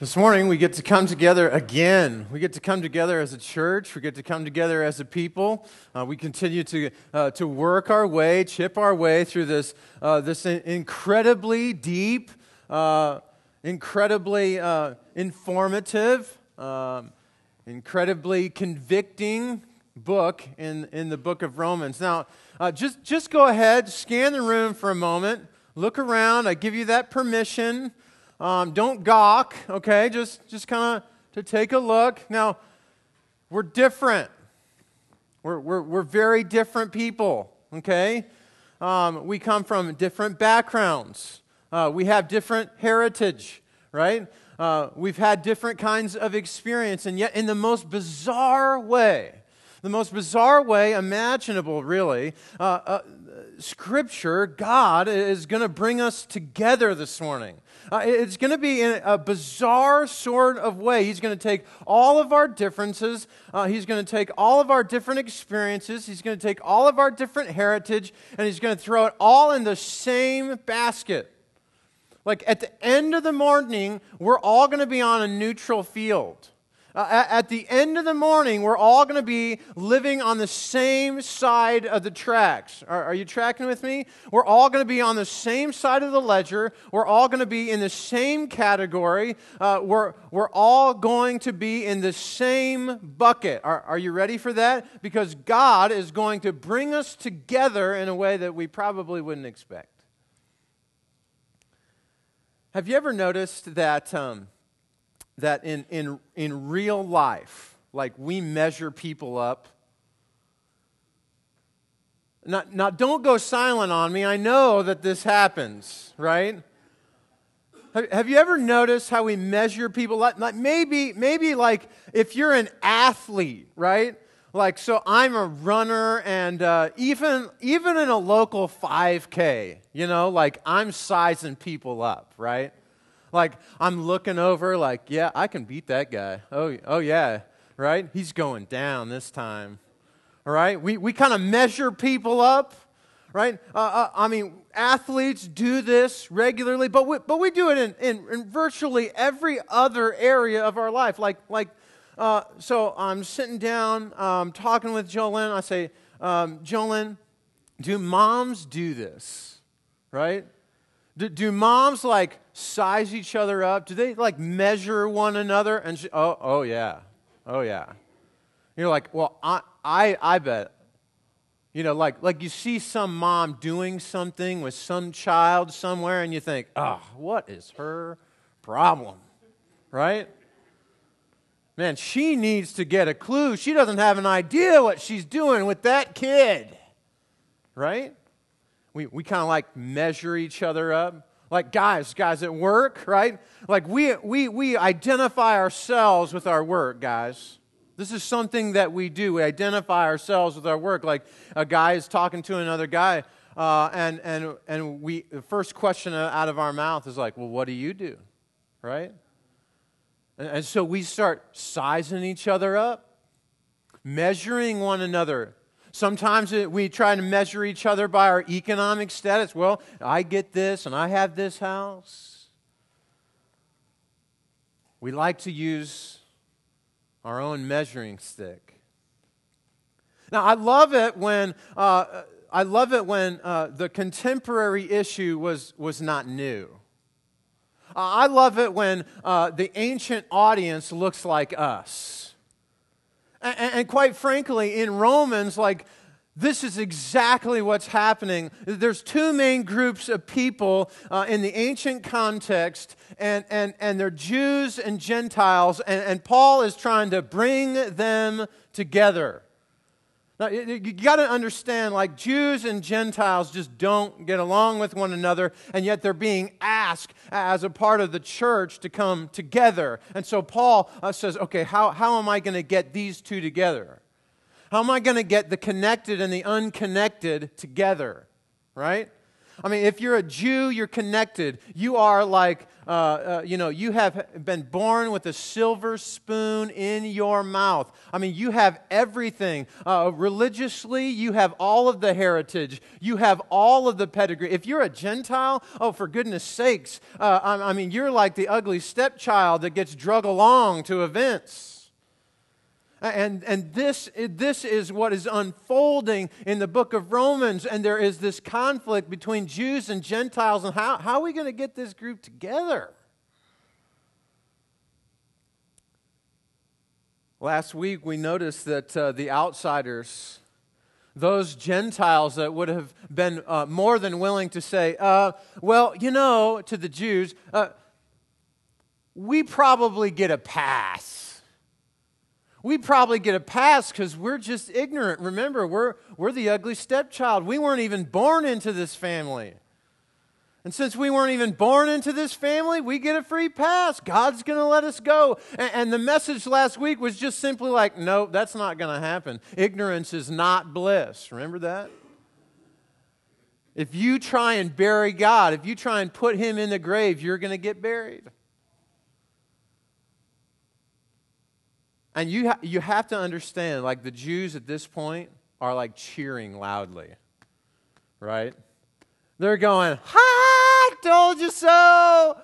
This morning, we get to come together again. We get to come together as a church. We get to come together as a people. Uh, we continue to, uh, to work our way, chip our way through this, uh, this incredibly deep, uh, incredibly uh, informative, um, incredibly convicting book in, in the book of Romans. Now, uh, just, just go ahead, scan the room for a moment, look around. I give you that permission. Um, don't gawk, okay? Just, just kind of to take a look. Now, we're different. We're, we're, we're very different people, okay? Um, we come from different backgrounds. Uh, we have different heritage, right? Uh, we've had different kinds of experience, and yet, in the most bizarre way, the most bizarre way imaginable, really, uh, uh Scripture, God is going to bring us together this morning. Uh, it's going to be in a bizarre sort of way. He's going to take all of our differences, uh, he's going to take all of our different experiences, he's going to take all of our different heritage, and he's going to throw it all in the same basket. Like at the end of the morning, we're all going to be on a neutral field. Uh, at, the end of the morning, we're all going to be living on the same side of the tracks. Are, are you tracking with me? We're all going to be on the same side of the ledger. We're all going to be in the same category. Uh, we're, we're all going to be in the same bucket. Are, are you ready for that? Because God is going to bring us together in a way that we probably wouldn't expect. Have you ever noticed that? Um, that in, in, in real life, like we measure people up. Now, now, don't go silent on me. I know that this happens, right? Have, you ever noticed how we measure people? Like maybe, maybe like if you're an athlete, right? Like, so I'm a runner, and uh, even even in a local 5K, you know, like I'm sizing people up, right? Like I'm looking over, like, yeah, I can beat that guy. Oh, oh yeah, right? He's going down this time. All right? We, we kind of measure people up, right? Uh, uh, I mean, athletes do this regularly, but we, but we do it in, in, in virtually every other area of our life. Like, like uh, so I'm sitting down, um, talking with Jolyn. I say, um, do moms do this? Right? Do, do moms like size each other up? Do they like measure one another? And she, oh, oh yeah, oh yeah. You're like, well, I, I, I bet. You know, like, like you see some mom doing something with some child somewhere, and you think, oh, what is her problem? Right? Man, she needs to get a clue. She doesn't have an idea what she's doing with that kid. Right? We, we kind of like measure each other up. Like guys, guys at work, right? Like we, we, we identify ourselves with our work, guys. This is something that we do. We identify ourselves with our work. Like a guy is talking to another guy, uh, and, and, and we, the first question out of our mouth is like, well, what do you do? Right? And, and so we start sizing each other up, measuring one another Sometimes we try to measure each other by our economic status. Well, I get this and I have this house. We like to use our own measuring stick. Now, I love it when, uh, I love it when uh, the contemporary issue was, was not new. I love it when uh, the ancient audience looks like us. And, and quite frankly, in Romans, like, this is exactly what's happening. There's two main groups of people uh, in the ancient context, and, and, and they're Jews and Gentiles, and, and Paul is trying to bring them together. Now, you, got to understand, like, Jews and Gentiles just don't get along with one another, and yet they're being asked as a part of the church to come together. And so Paul uh, says, okay, how, how am I going to get these two together? How am I going to get the connected and the unconnected together? Right? I mean, if you're a Jew, you're connected. You are like, uh, uh, you know, you have been born with a silver spoon in your mouth. I mean, you have everything. Uh, religiously, you have all of the heritage, you have all of the pedigree. If you're a Gentile, oh, for goodness sakes, uh, I, I mean, you're like the ugly stepchild that gets drug along to events. And, and this, this is what is unfolding in the book of Romans. And there is this conflict between Jews and Gentiles. And how, how are we going to get this group together? Last week, we noticed that uh, the outsiders, those Gentiles that would have been uh, more than willing to say, uh, well, you know, to the Jews, uh, we probably get a pass we probably get a pass because we're just ignorant. Remember, we're, we're the ugly stepchild. We weren't even born into this family. And since we weren't even born into this family, we get a free pass. God's going to let us go. And, and, the message last week was just simply like, no, that's not going to happen. Ignorance is not bliss. Remember that? If you try and bury God, if you try and put him in the grave, you're going to get buried. And you, ha- you have to understand, like the Jews at this point are like cheering loudly, right? They're going, Ha! I told you so!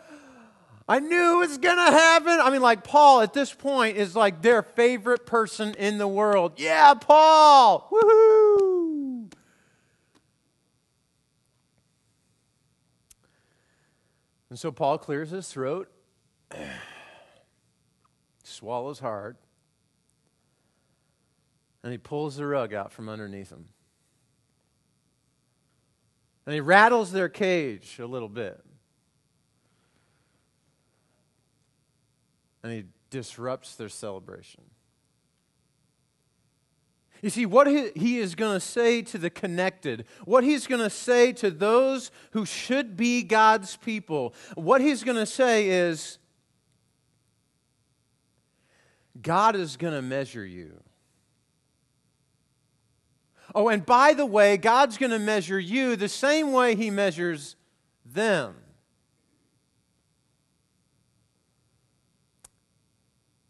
I knew it was going to happen. I mean, like Paul at this point is like their favorite person in the world. Yeah, Paul! Woohoo! And so Paul clears his throat, swallows hard, and he pulls the rug out from underneath them. And he rattles their cage a little bit. And he disrupts their celebration. You see, what he is going to say to the connected, what he's going to say to those who should be God's people, what he's going to say is God is going to measure you. Oh, and by the way, God's going to measure you the same way He measures them.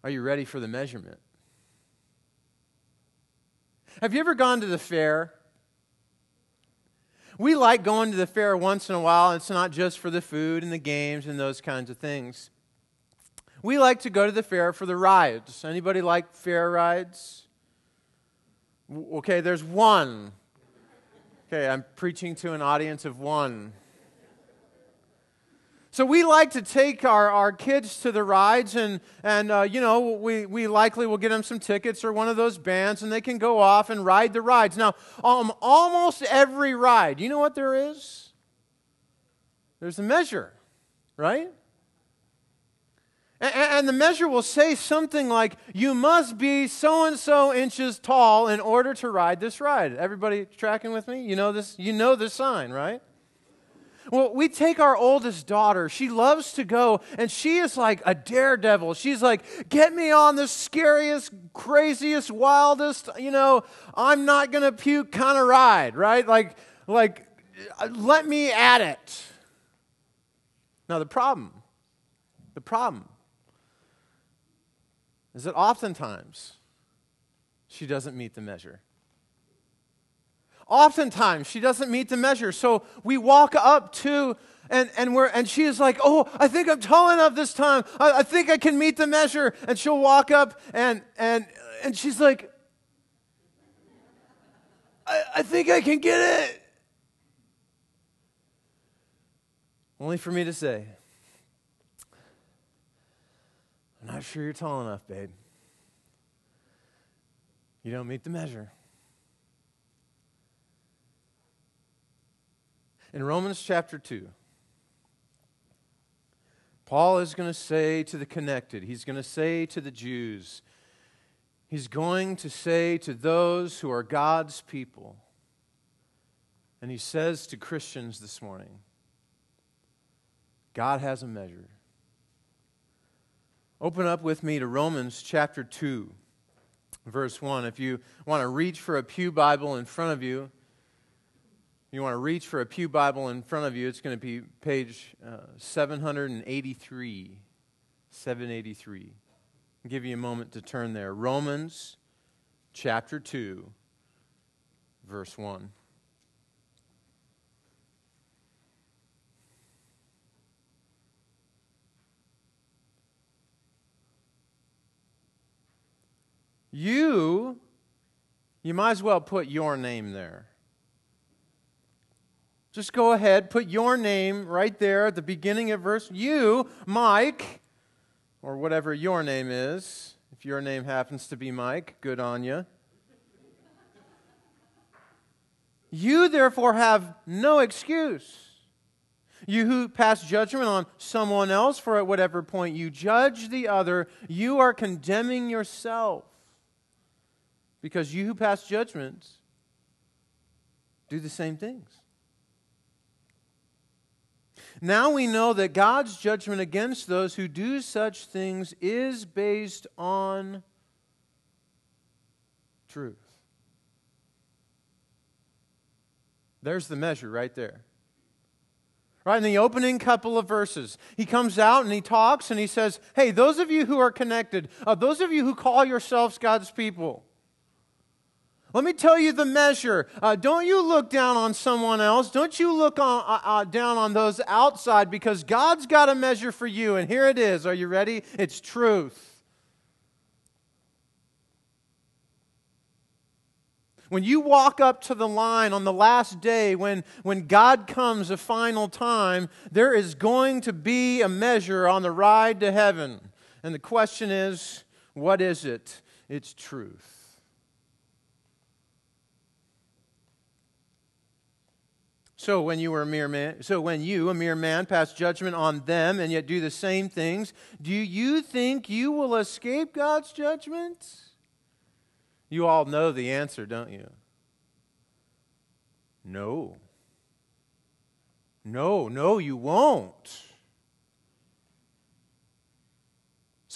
Are you ready for the measurement? Have you ever gone to the fair? We like going to the fair once in a while. It's not just for the food and the games and those kinds of things. We like to go to the fair for the rides. Anybody like fair rides? Okay, there's one. Okay, I'm preaching to an audience of one. So we like to take our, our kids to the rides, and, and uh, you know, we, we likely will get them some tickets or one of those bands, and they can go off and ride the rides. Now, um, almost every ride, you know what there is? There's a measure, right? And the measure will say something like, You must be so and so inches tall in order to ride this ride. Everybody tracking with me? You know this, you know the sign, right? Well, we take our oldest daughter. She loves to go, and she is like a daredevil. She's like, Get me on the scariest, craziest, wildest, you know, I'm not going to puke kind of ride, right? Like, like, let me at it. Now, the problem, the problem is that oftentimes she doesn't meet the measure. Oftentimes she doesn't meet the measure. So we walk up to and, and, we're, and she is like, Oh, I think I'm tall enough this time. I, I think I can meet the measure. And she'll walk up and, and, and she's like, I, I think I can get it. Only for me to say, I'm not sure you're tall enough, babe. You don't meet the measure. In Romans chapter 2, Paul is going to say to the connected, he's going to say to the Jews, he's going to say to those who are God's people, and he says to Christians this morning, God has a measure. Open up with me to Romans chapter 2, verse 1. If you want to reach for a Pew Bible in front of you, you want to reach for a Pew Bible in front of you, it's going to be page uh, 783. 783. I'll give you a moment to turn there. Romans chapter 2, verse 1. You, you might as well put your name there. Just go ahead, put your name right there at the beginning of verse. You, Mike, or whatever your name is. If your name happens to be Mike, good on you. You therefore have no excuse. You who pass judgment on someone else, for at whatever point you judge the other, you are condemning yourself. Because you who pass judgments do the same things. Now we know that God's judgment against those who do such things is based on truth. There's the measure right there. Right in the opening couple of verses, he comes out and he talks and he says, Hey, those of you who are connected, uh, those of you who call yourselves God's people, let me tell you the measure. Uh, don't you look down on someone else. Don't you look on, uh, uh, down on those outside because God's got a measure for you. And here it is. Are you ready? It's truth. When you walk up to the line on the last day, when, when God comes a final time, there is going to be a measure on the ride to heaven. And the question is, what is it? It's truth. So when you were a mere man, so when you, a mere man, pass judgment on them and yet do the same things, do you think you will escape God's judgment? You all know the answer, don't you? No. No, no, you won't.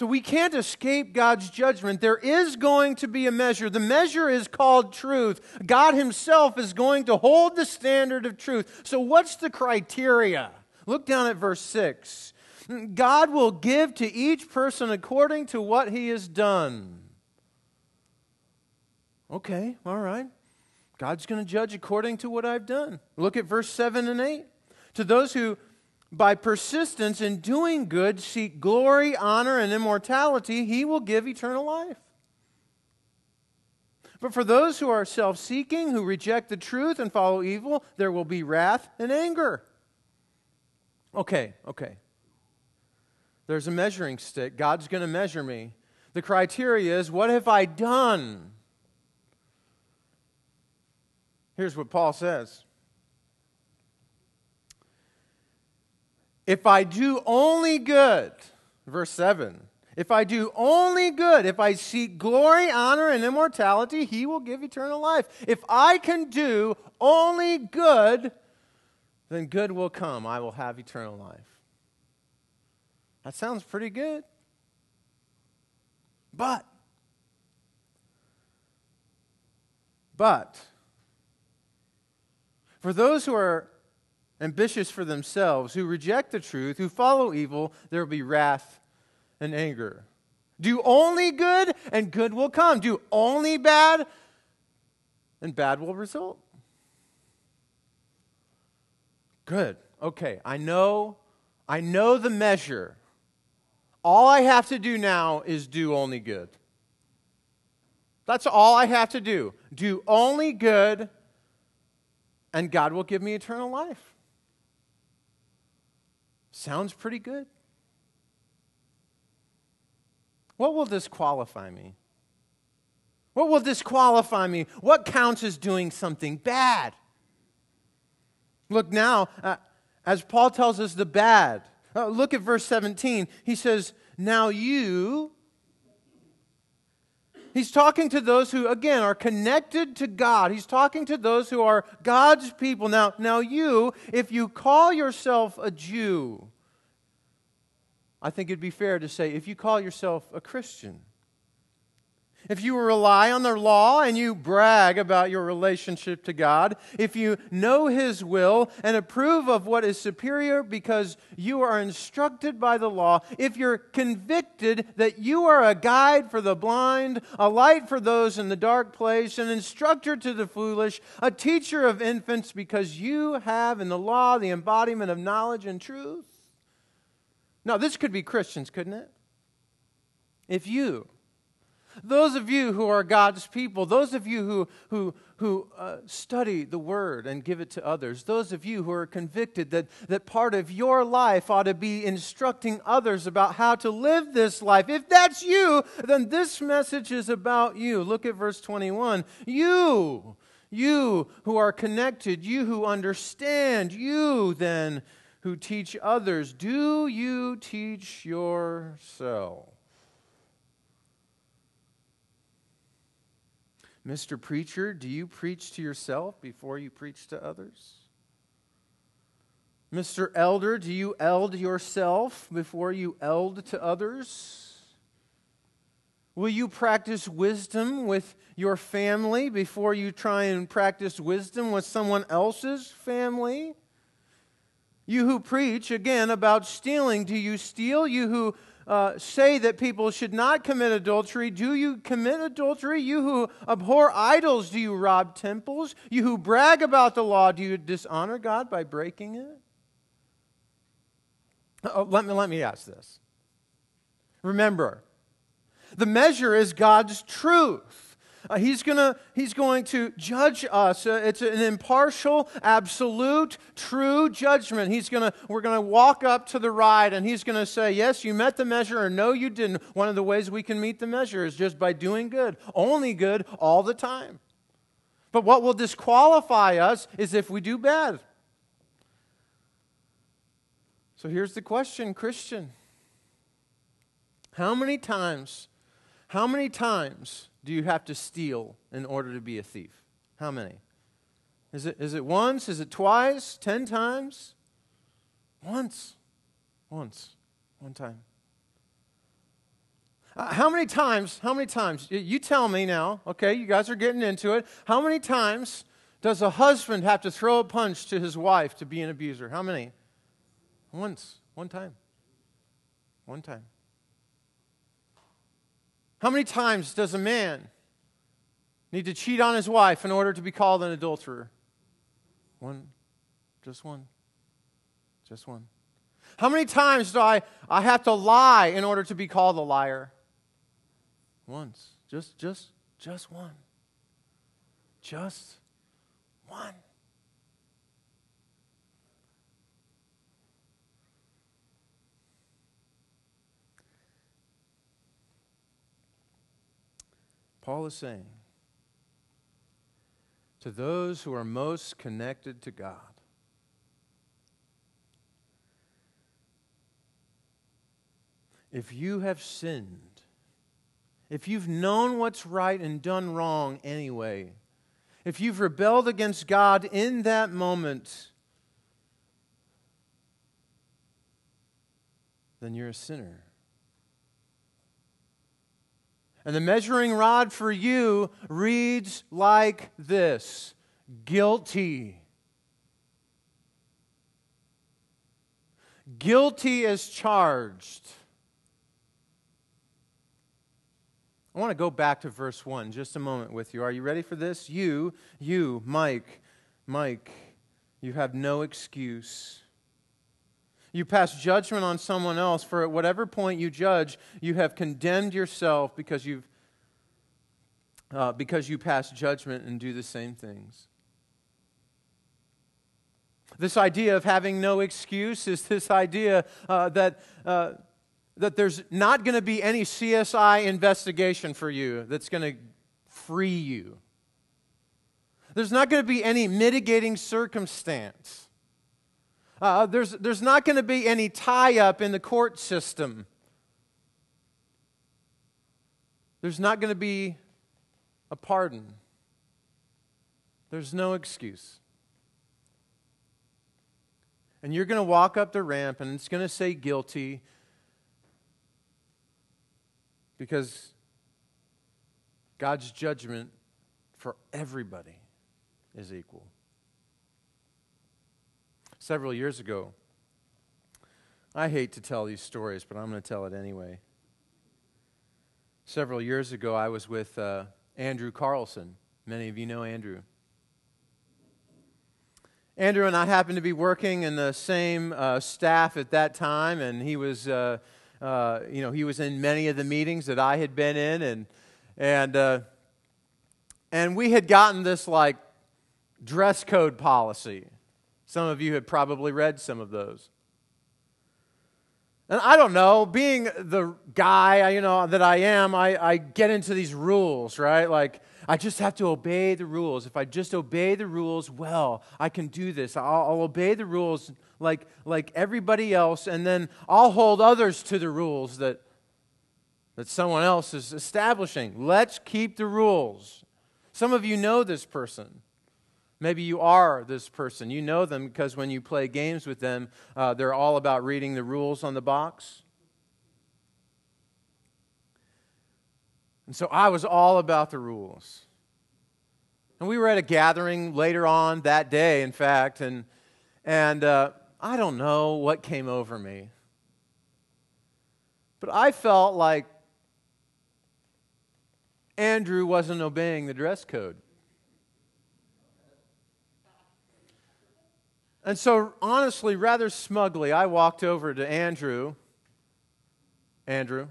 So we can't escape God's judgment. There is going to be a measure. The measure is called truth. God Himself is going to hold the standard of truth. So, what's the criteria? Look down at verse 6. God will give to each person according to what he has done. Okay, all right. God's going to judge according to what I've done. Look at verse 7 and 8. To those who by persistence in doing good, seek glory, honor, and immortality, he will give eternal life. But for those who are self seeking, who reject the truth and follow evil, there will be wrath and anger. Okay, okay. There's a measuring stick. God's going to measure me. The criteria is what have I done? Here's what Paul says If I do only good, verse 7, if I do only good, if I seek glory, honor, and immortality, he will give eternal life. If I can do only good, then good will come. I will have eternal life. That sounds pretty good. But, but, for those who are ambitious for themselves, who reject the truth, who follow evil, there will be wrath and anger. Do only good, and good will come. Do only bad, and bad will result. Good. Okay, I know I know the measure. All I have to do now is do only good. That's all I have to do. Do only good, and God will give me eternal life. Sounds pretty good. What will disqualify me? What will disqualify me? What counts as doing something bad? Look now, uh, as Paul tells us the bad. Uh, look at verse 17. He says, Now you, He's talking to those who, again, are connected to God. He's talking to those who are God's people. Now, now you, if you call yourself a Jew, I think it'd be fair to say if you call yourself a Christian, if you rely on the law and you brag about your relationship to God, if you know His will and approve of what is superior because you are instructed by the law, if you're convicted that you are a guide for the blind, a light for those in the dark place, an instructor to the foolish, a teacher of infants, because you have in the law the embodiment of knowledge and truth. Now, this could be Christians, couldn't it? If you those of you who are God's people, those of you who, who, who uh, study the Word and give it to others, those of you who are convicted that, that part of your life ought to be instructing others about how to live this life, if that's you, then this message is about you. Look at verse 21. You, you who are connected, you who understand, you then who teach others, do you teach yourself? Mr. Preacher, do you preach to yourself before you preach to others? Mr. Elder, do you eld yourself before you eld to others? Will you practice wisdom with your family before you try and practice wisdom with someone else's family? You who preach, again, about stealing, do you steal? You who uh, say that people should not commit adultery, do you commit adultery? You who abhor idols, do you rob temples? You who brag about the law, do you dishonor God by breaking it? Oh, let, me, let me ask this. Remember, the measure is God's truth. Uh, he's, gonna, he's going to judge us. Uh, it's an impartial, absolute, true judgment. He's gonna, we're going to walk up to the ride and he's going to say, Yes, you met the measure, or No, you didn't. One of the ways we can meet the measure is just by doing good, only good, all the time. But what will disqualify us is if we do bad. So here's the question, Christian. How many times, how many times do you have to steal in order to be a thief? How many? Is it, is it once? Is it twice? Ten times? Once. Once. One time. Uh, how many times? How many times? You tell me now, okay? You guys are getting into it. How many times does a husband have to throw a punch to his wife to be an abuser? How many? Once. One time. One time. How many times does a man need to cheat on his wife in order to be called an adulterer? One. Just one. Just one. How many times do I, I have to lie in order to be called a liar? Once. Just, just, just one. Just one. Paul is saying to those who are most connected to God, if you have sinned, if you've known what's right and done wrong anyway, if you've rebelled against God in that moment, then you're a sinner. And the measuring rod for you reads like this guilty. Guilty as charged. I want to go back to verse 1 just a moment with you. Are you ready for this? You, you, Mike, Mike, you have no excuse. You pass judgment on someone else, for at whatever point you judge, you have condemned yourself because, you've, uh, because you pass judgment and do the same things. This idea of having no excuse is this idea uh, that, uh, that there's not going to be any CSI investigation for you that's going to free you. There's not going to be any mitigating circumstance uh, there's, there's not going to be any tie up in the court system. There's not going to be a pardon. There's no excuse. And you're going to walk up the ramp and it's going to say guilty because God's judgment for everybody is equal. Several years ago, I hate to tell these stories, but I'm going to tell it anyway. Several years ago, I was with uh, Andrew Carlson. Many of you know Andrew. Andrew and I happened to be working in the same uh, staff at that time, and he was, uh, uh, you know, he was in many of the meetings that I had been in, and and uh, and we had gotten this like dress code policy. Some of you had probably read some of those. And I don't know, being the guy, you know, that I am, I, I get into these rules, right? Like, I just have to obey the rules. If I just obey the rules, well, I can do this. I'll, I'll obey the rules like, like everybody else, and then I'll hold others to the rules that, that someone else is establishing. Let's keep the rules. Some of you know this person. Maybe you are this person. You know them because when you play games with them, uh, they're all about reading the rules on the box. And so I was all about the rules. And we were at a gathering later on that day, in fact, and, and uh, I don't know what came over me. But I felt like Andrew wasn't obeying the dress code. And so, honestly, rather smugly, I walked over to Andrew. Andrew,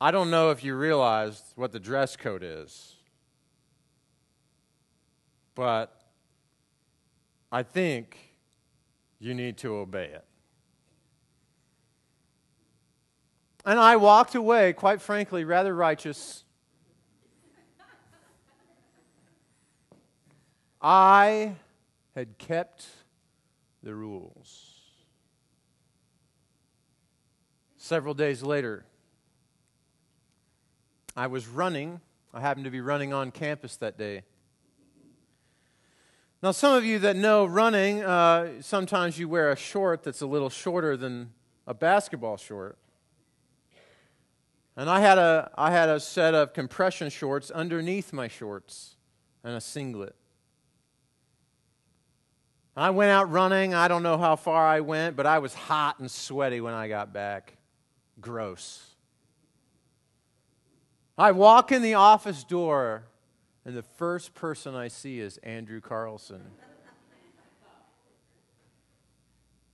I don't know if you realized what the dress code is, but I think you need to obey it. And I walked away, quite frankly, rather righteous I had kept the rules. Several days later, I was running. I happened to be running on campus that day. Now, some of you that know running, uh, sometimes you wear a short that's a little shorter than a basketball short. And I had a, I had a set of compression shorts underneath my shorts and a singlet. I went out running. I don't know how far I went, but I was hot and sweaty when I got back. Gross. I walk in the office door, and the first person I see is Andrew Carlson.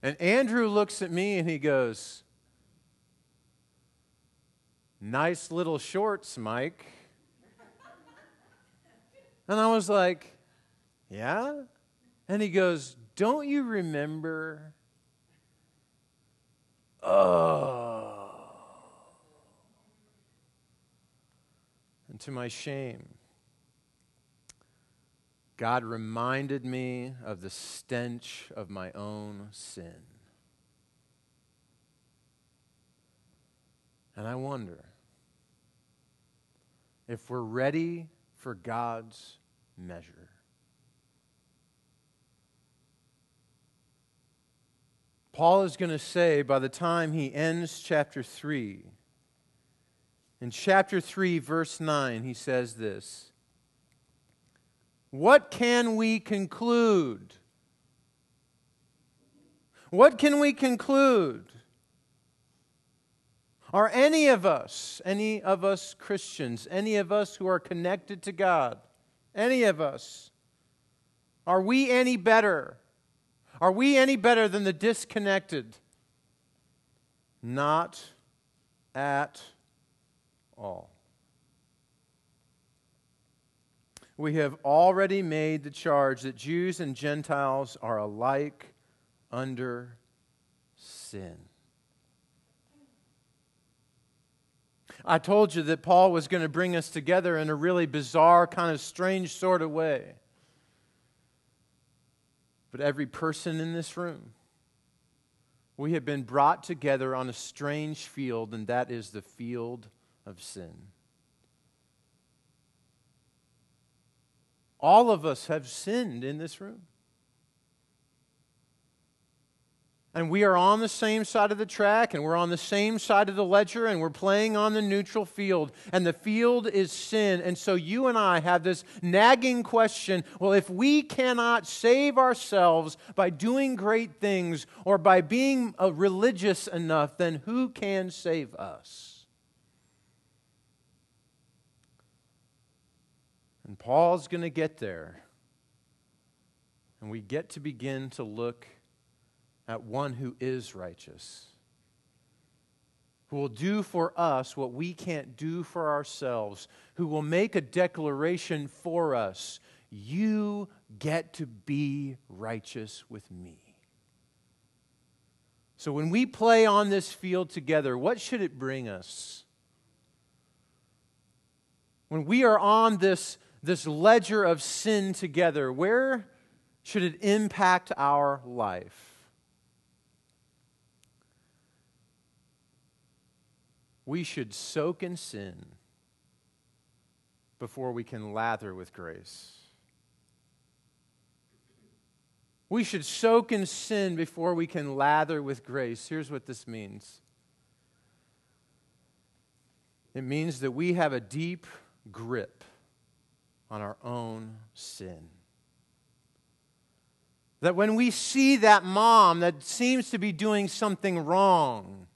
And Andrew looks at me and he goes, Nice little shorts, Mike. And I was like, Yeah? And he goes, Don't you remember? Oh. And to my shame, God reminded me of the stench of my own sin. And I wonder if we're ready for God's measure. Paul is going to say by the time he ends chapter 3, in chapter 3, verse 9, he says this What can we conclude? What can we conclude? Are any of us, any of us Christians, any of us who are connected to God, any of us, are we any better are we any better than the disconnected? Not at all. We have already made the charge that Jews and Gentiles are alike under sin. I told you that Paul was going to bring us together in a really bizarre, kind of strange sort of way but every person in this room. We have been brought together on a strange field, and that is the field of sin. All of us have sinned in this room. And we are on the same side of the track and we're on the same side of the ledger and we're playing on the neutral field. And the field is sin. And so you and I have this nagging question well if we cannot save ourselves by doing great things or by being uh, religious enough then who can save us? And Paul's going to get there. And we get to begin to look at one who is righteous, who will do for us what we can't do for ourselves, who will make a declaration for us You get to be righteous with me. So when we play on this field together, what should it bring us? When we are on this, this ledger of sin together, where should it impact our life? We should soak in sin before we can lather with grace. We should soak in sin before we can lather with grace. Here's what this means it means that we have a deep grip on our own sin. That when we see that mom that seems to be doing something wrong,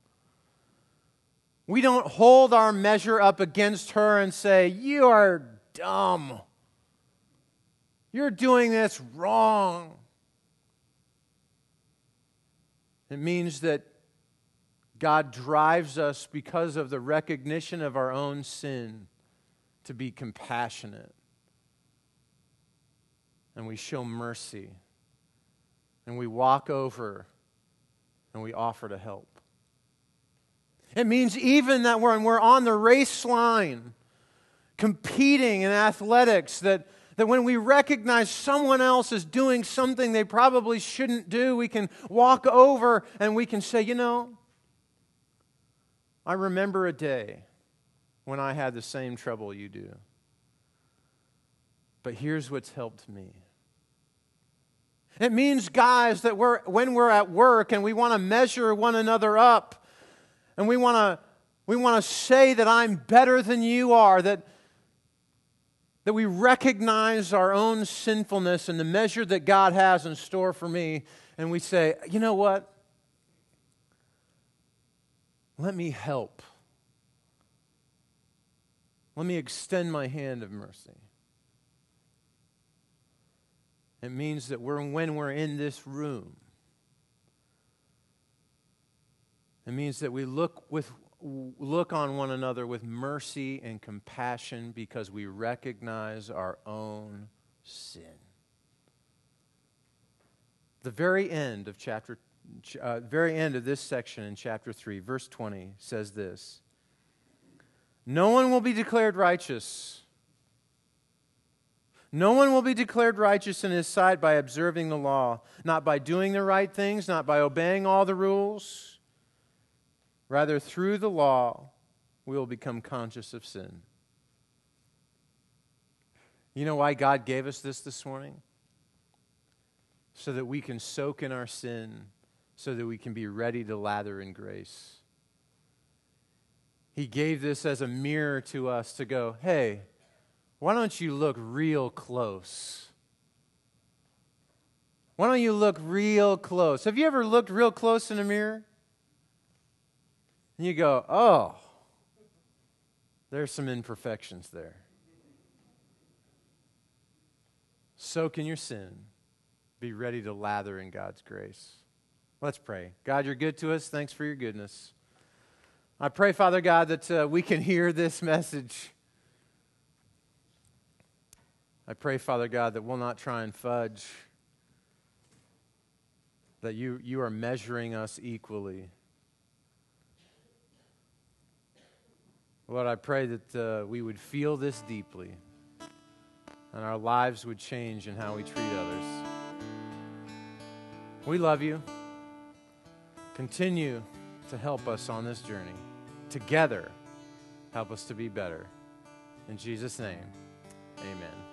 we don't hold our measure up against her and say, You are dumb. You're doing this wrong. It means that God drives us because of the recognition of our own sin to be compassionate. And we show mercy. And we walk over and we offer to help. It means even that when we're on the race line, competing in athletics, that, that when we recognize someone else is doing something they probably shouldn't do, we can walk over and we can say, you know, I remember a day when I had the same trouble you do. But here's what's helped me. It means, guys, that we're, when we're at work and we want to measure one another up, and we want to we want to say that I'm better than you are, that, that we recognize our own sinfulness and the measure that God has in store for me, and we say, you know what? Let me help. Let me extend my hand of mercy. It means that we're, when we're in this room, It means that we look, with, look on one another with mercy and compassion because we recognize our own sin. The very end of chapter, uh, very end of this section in chapter 3, verse 20 says this No one will be declared righteous. No one will be declared righteous in his sight by observing the law, not by doing the right things, not by obeying all the rules Rather, through the law, we will become conscious of sin. You know why God gave us this this morning? So that we can soak in our sin, so that we can be ready to lather in grace. He gave this as a mirror to us to go, hey, why don't you look real close? Why don't you look real close? Have you ever looked real close in a mirror? And you go, oh, there's some imperfections there. Soak in your sin. Be ready to lather in God's grace. Let's pray. God, you're good to us. Thanks for your goodness. I pray, Father God, that uh, we can hear this message. I pray, Father God, that we'll not try and fudge, that you, you are measuring us equally. Lord, I pray that uh, we would feel this deeply and our lives would change in how we treat others. We love you. Continue to help us on this journey. Together, help us to be better. In Jesus' name, amen.